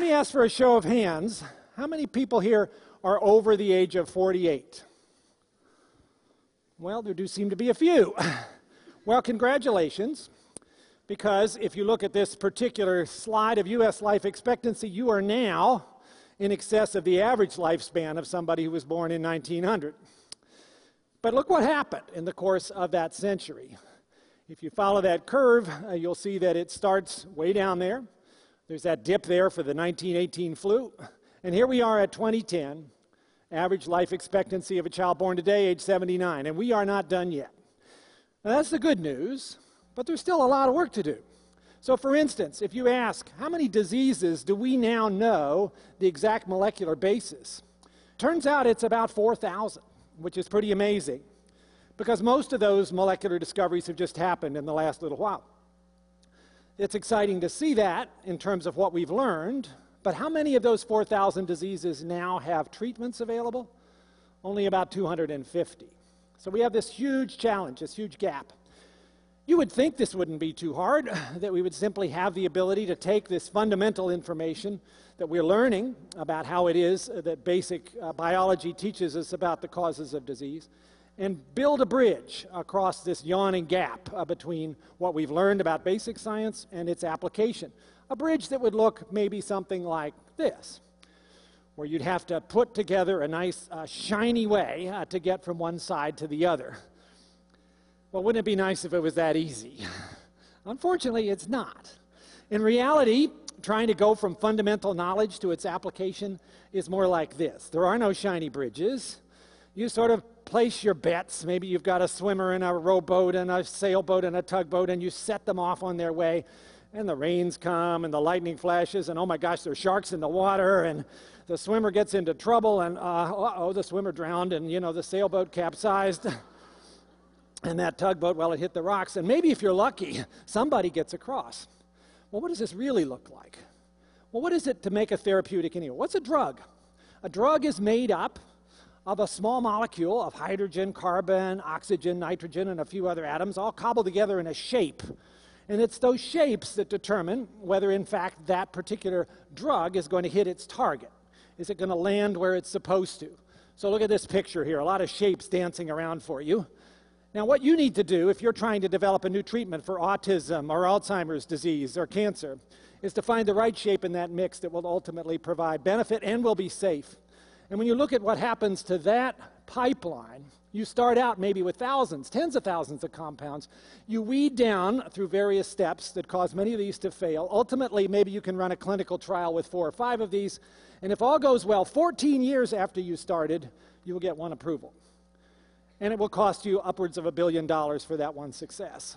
let me ask for a show of hands. How many people here are over the age of 48? Well, there do seem to be a few. Well, congratulations, because if you look at this particular slide of U.S. life expectancy, you are now in excess of the average lifespan of somebody who was born in 1900. But look what happened in the course of that century. If you follow that curve, uh, you'll see that it starts way down there. There's that dip there for the 1918 flu. And here we are at 2010, average life expectancy of a child born today, age 79. And we are not done yet. Now, that's the good news, but there's still a lot of work to do. So, for instance, if you ask, how many diseases do we now know the exact molecular basis? Turns out it's about 4,000, which is pretty amazing, because most of those molecular discoveries have just happened in the last little while. It's exciting to see that in terms of what we've learned, but how many of those 4,000 diseases now have treatments available? Only about 250. So we have this huge challenge, this huge gap. You would think this wouldn't be too hard, that we would simply have the ability to take this fundamental information that we're learning about how it is that basic uh, biology teaches us about the causes of disease and build a bridge across this yawning gap uh, between what we've learned about basic science and its application. A bridge that would look maybe something like this where you'd have to put together a nice, uh, shiny way uh, to get from one side to the other. Well, wouldn't it be nice if it was that easy? Unfortunately, it's not. In reality, trying to go from fundamental knowledge to its application is more like this there are no shiny bridges. You sort of place your bets. Maybe you've got a swimmer and a rowboat and a sailboat and a tugboat, and you set them off on their way. And the rains come and the lightning flashes, and oh my gosh, there's sharks in the water, and the swimmer gets into trouble, and uh oh, the swimmer drowned, and you know, the sailboat capsized. and that tugboat, well, it hit the rocks. And maybe if you're lucky, somebody gets across. Well, what does this really look like? Well, what is it to make a therapeutic anyway? What's a drug? A drug is made up of a small molecule of hydrogen, carbon, oxygen, nitrogen, and a few other atoms, all cobbled together in a shape. And it's those shapes that determine whether, in fact, that particular drug is going to hit its target. Is it going to land where it's supposed to? So look at this picture here, a lot of shapes dancing around for you. Now, what you need to do if you're trying to develop a new treatment for autism or Alzheimer's disease or cancer is to find the right shape in that mix that will ultimately provide benefit and will be safe. And when you look at what happens to that pipeline, you start out maybe with thousands, tens of thousands of compounds. You weed down through various steps that cause many of these to fail. Ultimately, maybe you can run a clinical trial with four or five of these. And if all goes well, 14 years after you started, you will get one approval. And it will cost you upwards of a billion dollars for that one success.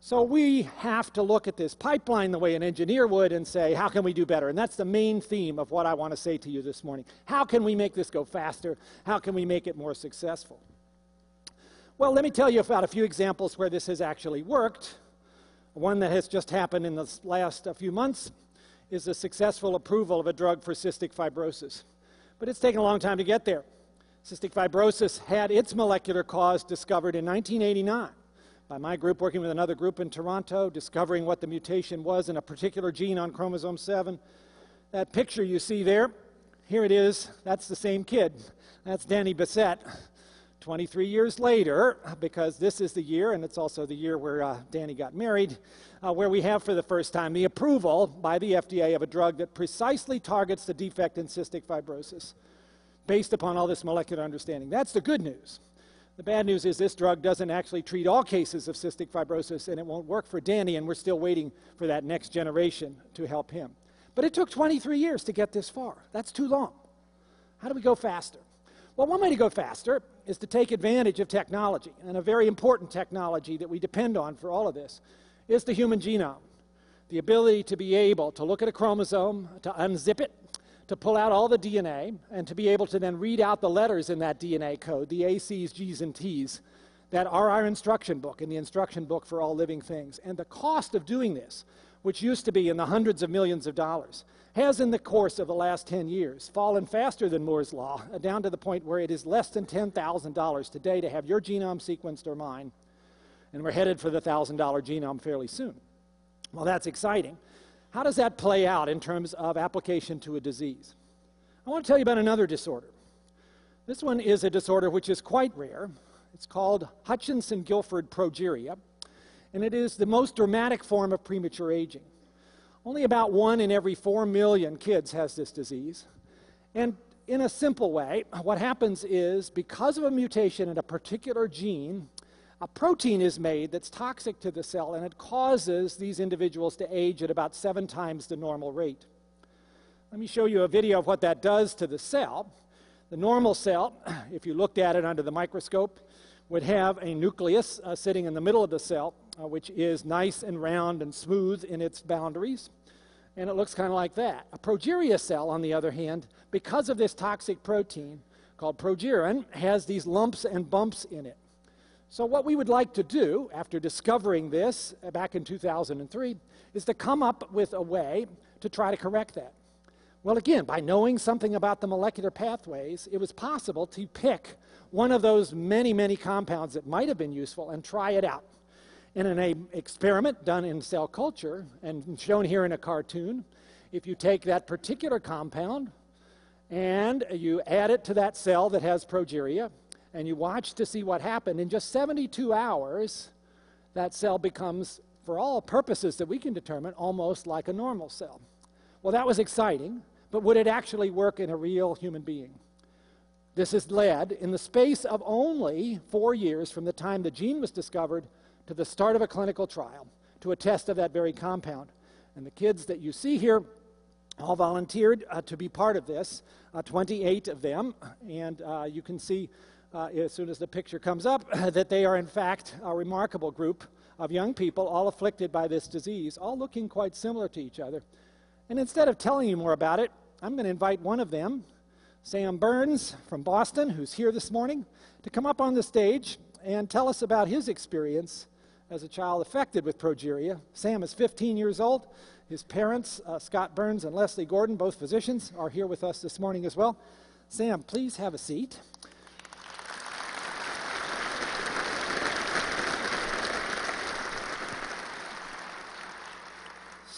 So we have to look at this pipeline the way an engineer would and say, how can we do better? And that's the main theme of what I want to say to you this morning. How can we make this go faster? How can we make it more successful? Well, let me tell you about a few examples where this has actually worked. One that has just happened in the last uh, few months is the successful approval of a drug for cystic fibrosis. But it's taken a long time to get there. Cystic fibrosis had its molecular cause discovered in 1989 by my group working with another group in Toronto, discovering what the mutation was in a particular gene on chromosome 7. That picture you see there, here it is. That's the same kid. That's Danny Bessette. 23 years later, because this is the year, and it's also the year where uh, Danny got married, uh, where we have for the first time the approval by the FDA of a drug that precisely targets the defect in cystic fibrosis based upon all this molecular understanding. That's the good news. The bad news is this drug doesn't actually treat all cases of cystic fibrosis, and it won't work for Danny, and we're still waiting for that next generation to help him. But it took 23 years to get this far. That's too long. How do we go faster? Well, one way to go faster is to take advantage of technology, and a very important technology that we depend on for all of this is the human genome. The ability to be able to look at a chromosome, to unzip it, to pull out all the DNA and to be able to then read out the letters in that DNA code, the ACs, Gs, and Ts, that are our instruction book and the instruction book for all living things. And the cost of doing this, which used to be in the hundreds of millions of dollars, has in the course of the last 10 years fallen faster than Moore's Law, uh, down to the point where it is less than $10,000 today to have your genome sequenced or mine. And we're headed for the $1,000 genome fairly soon. Well, that's exciting. How does that play out in terms of application to a disease? I want to tell you about another disorder. This one is a disorder which is quite rare. It's called Hutchinson Gilford progeria, and it is the most dramatic form of premature aging. Only about one in every four million kids has this disease. And in a simple way, what happens is because of a mutation in a particular gene, a protein is made that's toxic to the cell and it causes these individuals to age at about seven times the normal rate. Let me show you a video of what that does to the cell. The normal cell, if you looked at it under the microscope, would have a nucleus uh, sitting in the middle of the cell, uh, which is nice and round and smooth in its boundaries. And it looks kind of like that. A progeria cell, on the other hand, because of this toxic protein called progerin, has these lumps and bumps in it. So, what we would like to do after discovering this uh, back in 2003 is to come up with a way to try to correct that. Well, again, by knowing something about the molecular pathways, it was possible to pick one of those many, many compounds that might have been useful and try it out. In an experiment done in cell culture and shown here in a cartoon, if you take that particular compound and you add it to that cell that has progeria, and you watch to see what happened, in just 72 hours, that cell becomes, for all purposes that we can determine, almost like a normal cell. Well, that was exciting, but would it actually work in a real human being? This has led, in the space of only four years from the time the gene was discovered to the start of a clinical trial, to a test of that very compound. And the kids that you see here all volunteered uh, to be part of this, uh, 28 of them. And uh, you can see uh, as soon as the picture comes up, that they are in fact a remarkable group of young people, all afflicted by this disease, all looking quite similar to each other. And instead of telling you more about it, I'm going to invite one of them, Sam Burns from Boston, who's here this morning, to come up on the stage and tell us about his experience as a child affected with progeria. Sam is 15 years old. His parents, uh, Scott Burns and Leslie Gordon, both physicians, are here with us this morning as well. Sam, please have a seat.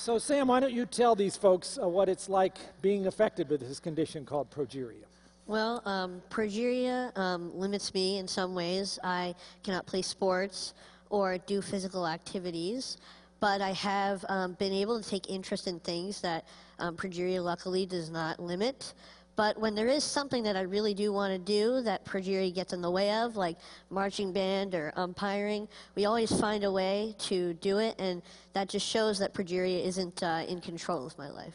So, Sam, why don't you tell these folks uh, what it's like being affected with this condition called progeria? Well, um, progeria um, limits me in some ways. I cannot play sports or do physical activities, but I have um, been able to take interest in things that um, progeria luckily does not limit. But when there is something that I really do want to do that progeria gets in the way of, like marching band or umpiring, we always find a way to do it, and that just shows that progeria isn't uh, in control of my life.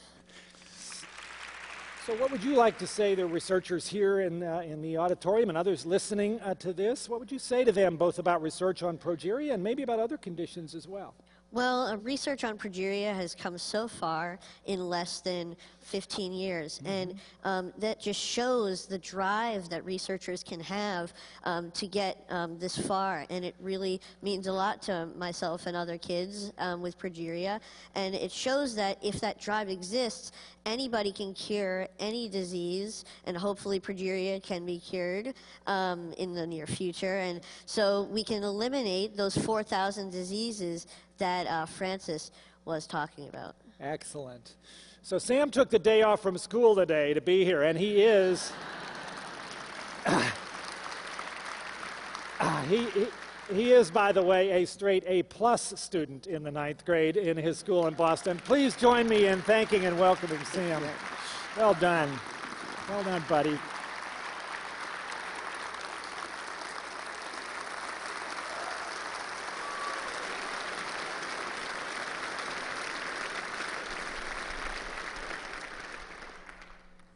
So, what would you like to say to researchers here in, uh, in the auditorium and others listening uh, to this? What would you say to them both about research on progeria and maybe about other conditions as well? Well, uh, research on progeria has come so far in less than 15 years, mm-hmm. and um, that just shows the drive that researchers can have um, to get um, this far. And it really means a lot to myself and other kids um, with progeria. And it shows that if that drive exists, anybody can cure any disease, and hopefully progeria can be cured um, in the near future. And so we can eliminate those 4,000 diseases that uh, Francis was talking about. Excellent. So Sam took the day off from school today to be here, and he is. he, he, he is, by the way, a straight A plus student in the ninth grade in his school in Boston. Please join me in thanking and welcoming Sam. Well done. Well done, buddy.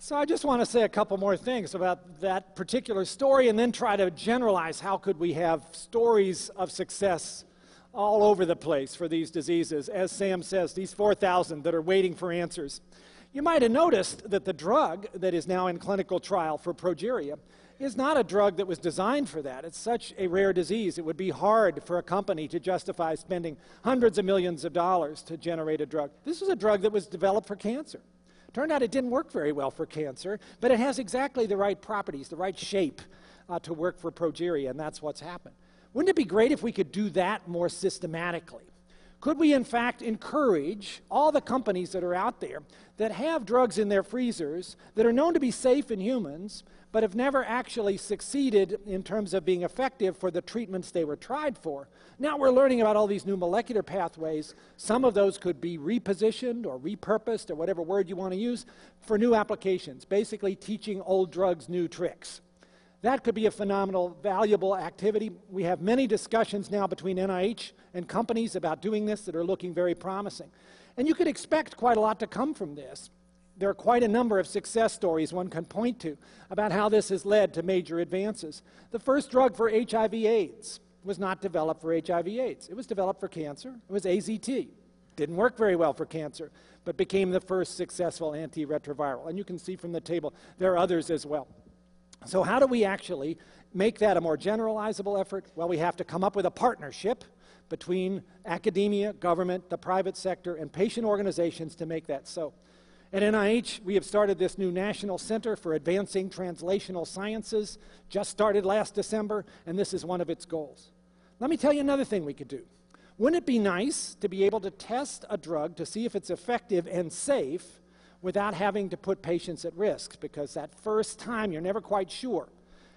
So I just want to say a couple more things about that particular story and then try to generalize how could we have stories of success all over the place for these diseases. As Sam says, these 4,000 that are waiting for answers. You might have noticed that the drug that is now in clinical trial for progeria is not a drug that was designed for that. It's such a rare disease, it would be hard for a company to justify spending hundreds of millions of dollars to generate a drug. This is a drug that was developed for cancer. Turned out it didn't work very well for cancer, but it has exactly the right properties, the right shape uh, to work for progeria, and that's what's happened. Wouldn't it be great if we could do that more systematically? Could we, in fact, encourage all the companies that are out there that have drugs in their freezers that are known to be safe in humans, but have never actually succeeded in terms of being effective for the treatments they were tried for? Now we're learning about all these new molecular pathways. Some of those could be repositioned or repurposed, or whatever word you want to use, for new applications, basically teaching old drugs new tricks. That could be a phenomenal, valuable activity. We have many discussions now between NIH and companies about doing this that are looking very promising. And you could expect quite a lot to come from this. There are quite a number of success stories one can point to about how this has led to major advances. The first drug for HIV AIDS was not developed for HIV AIDS. It was developed for cancer. It was AZT. Didn't work very well for cancer, but became the first successful antiretroviral. And you can see from the table there are others as well. So, how do we actually make that a more generalizable effort? Well, we have to come up with a partnership between academia, government, the private sector, and patient organizations to make that so. At NIH, we have started this new National Center for Advancing Translational Sciences, just started last December, and this is one of its goals. Let me tell you another thing we could do. Wouldn't it be nice to be able to test a drug to see if it's effective and safe without having to put patients at risk because that first time you're never quite sure.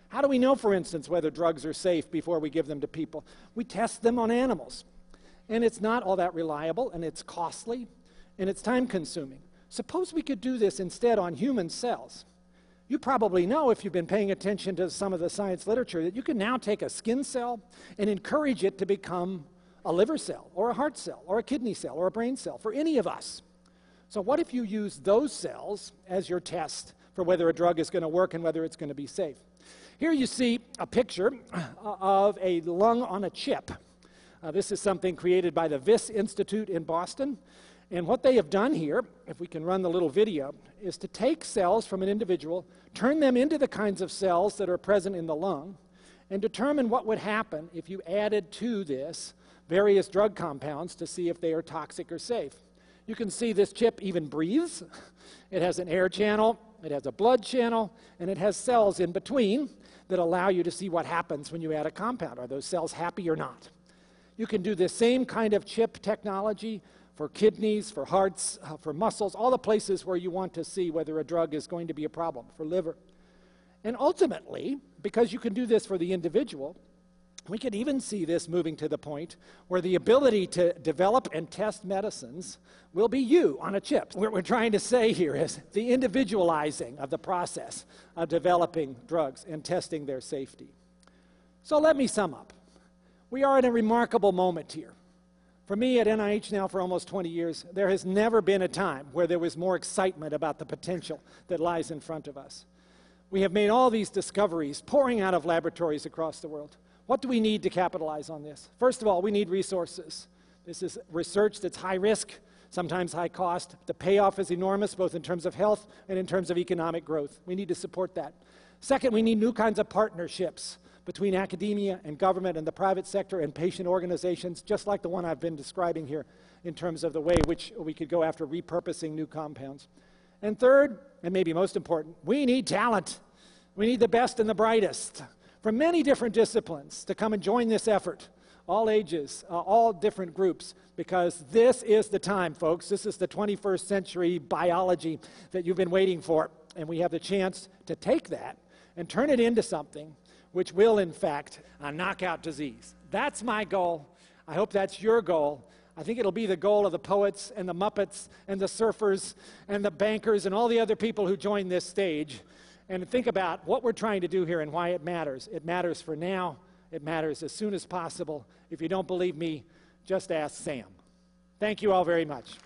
How do we know, for instance, whether drugs are safe before we give them to people? We test them on animals. And it's not all that reliable, and it's costly, and it's time consuming. Suppose we could do this instead on human cells. You probably know, if you've been paying attention to some of the science literature, that you can now take a skin cell and encourage it to become a liver cell, or a heart cell, or a kidney cell, or a brain cell for any of us. So, what if you use those cells as your test for whether a drug is going to work and whether it's going to be safe? Here you see a picture of a lung on a chip. Uh, this is something created by the Wyss Institute in Boston. And what they have done here, if we can run the little video, is to take cells from an individual, turn them into the kinds of cells that are present in the lung, and determine what would happen if you added to this various drug compounds to see if they are toxic or safe. You can see this chip even breathes. It has an air channel, it has a blood channel, and it has cells in between that allow you to see what happens when you add a compound. Are those cells happy or not? You can do the same kind of chip technology for kidneys, for hearts, uh, for muscles, all the places where you want to see whether a drug is going to be a problem, for liver. And ultimately, because you can do this for the individual, we could even see this moving to the point where the ability to develop and test medicines will be you on a chip. What we're trying to say here is the individualizing of the process of developing drugs and testing their safety. So let me sum up. We are at a remarkable moment here. For me at NIH now for almost 20 years, there has never been a time where there was more excitement about the potential that lies in front of us. We have made all these discoveries pouring out of laboratories across the world. What do we need to capitalize on this? First of all, we need resources. This is research that's high risk, sometimes high cost. The payoff is enormous, both in terms of health and in terms of economic growth. We need to support that. Second, we need new kinds of partnerships between academia and government and the private sector and patient organizations, just like the one I've been describing here in terms of the way which we could go after repurposing new compounds. And third, and maybe most important, we need talent. We need the best and the brightest from many different disciplines to come and join this effort, all ages, uh, all different groups, because this is the time, folks. This is the 21st century biology that you've been waiting for. And we have the chance to take that and turn it into something which will, in fact, uh, knock out disease. That's my goal. I hope that's your goal. I think it'll be the goal of the poets and the Muppets and the surfers and the bankers and all the other people who join this stage and think about what we're trying to do here and why it matters. It matters for now, it matters as soon as possible. If you don't believe me, just ask Sam. Thank you all very much.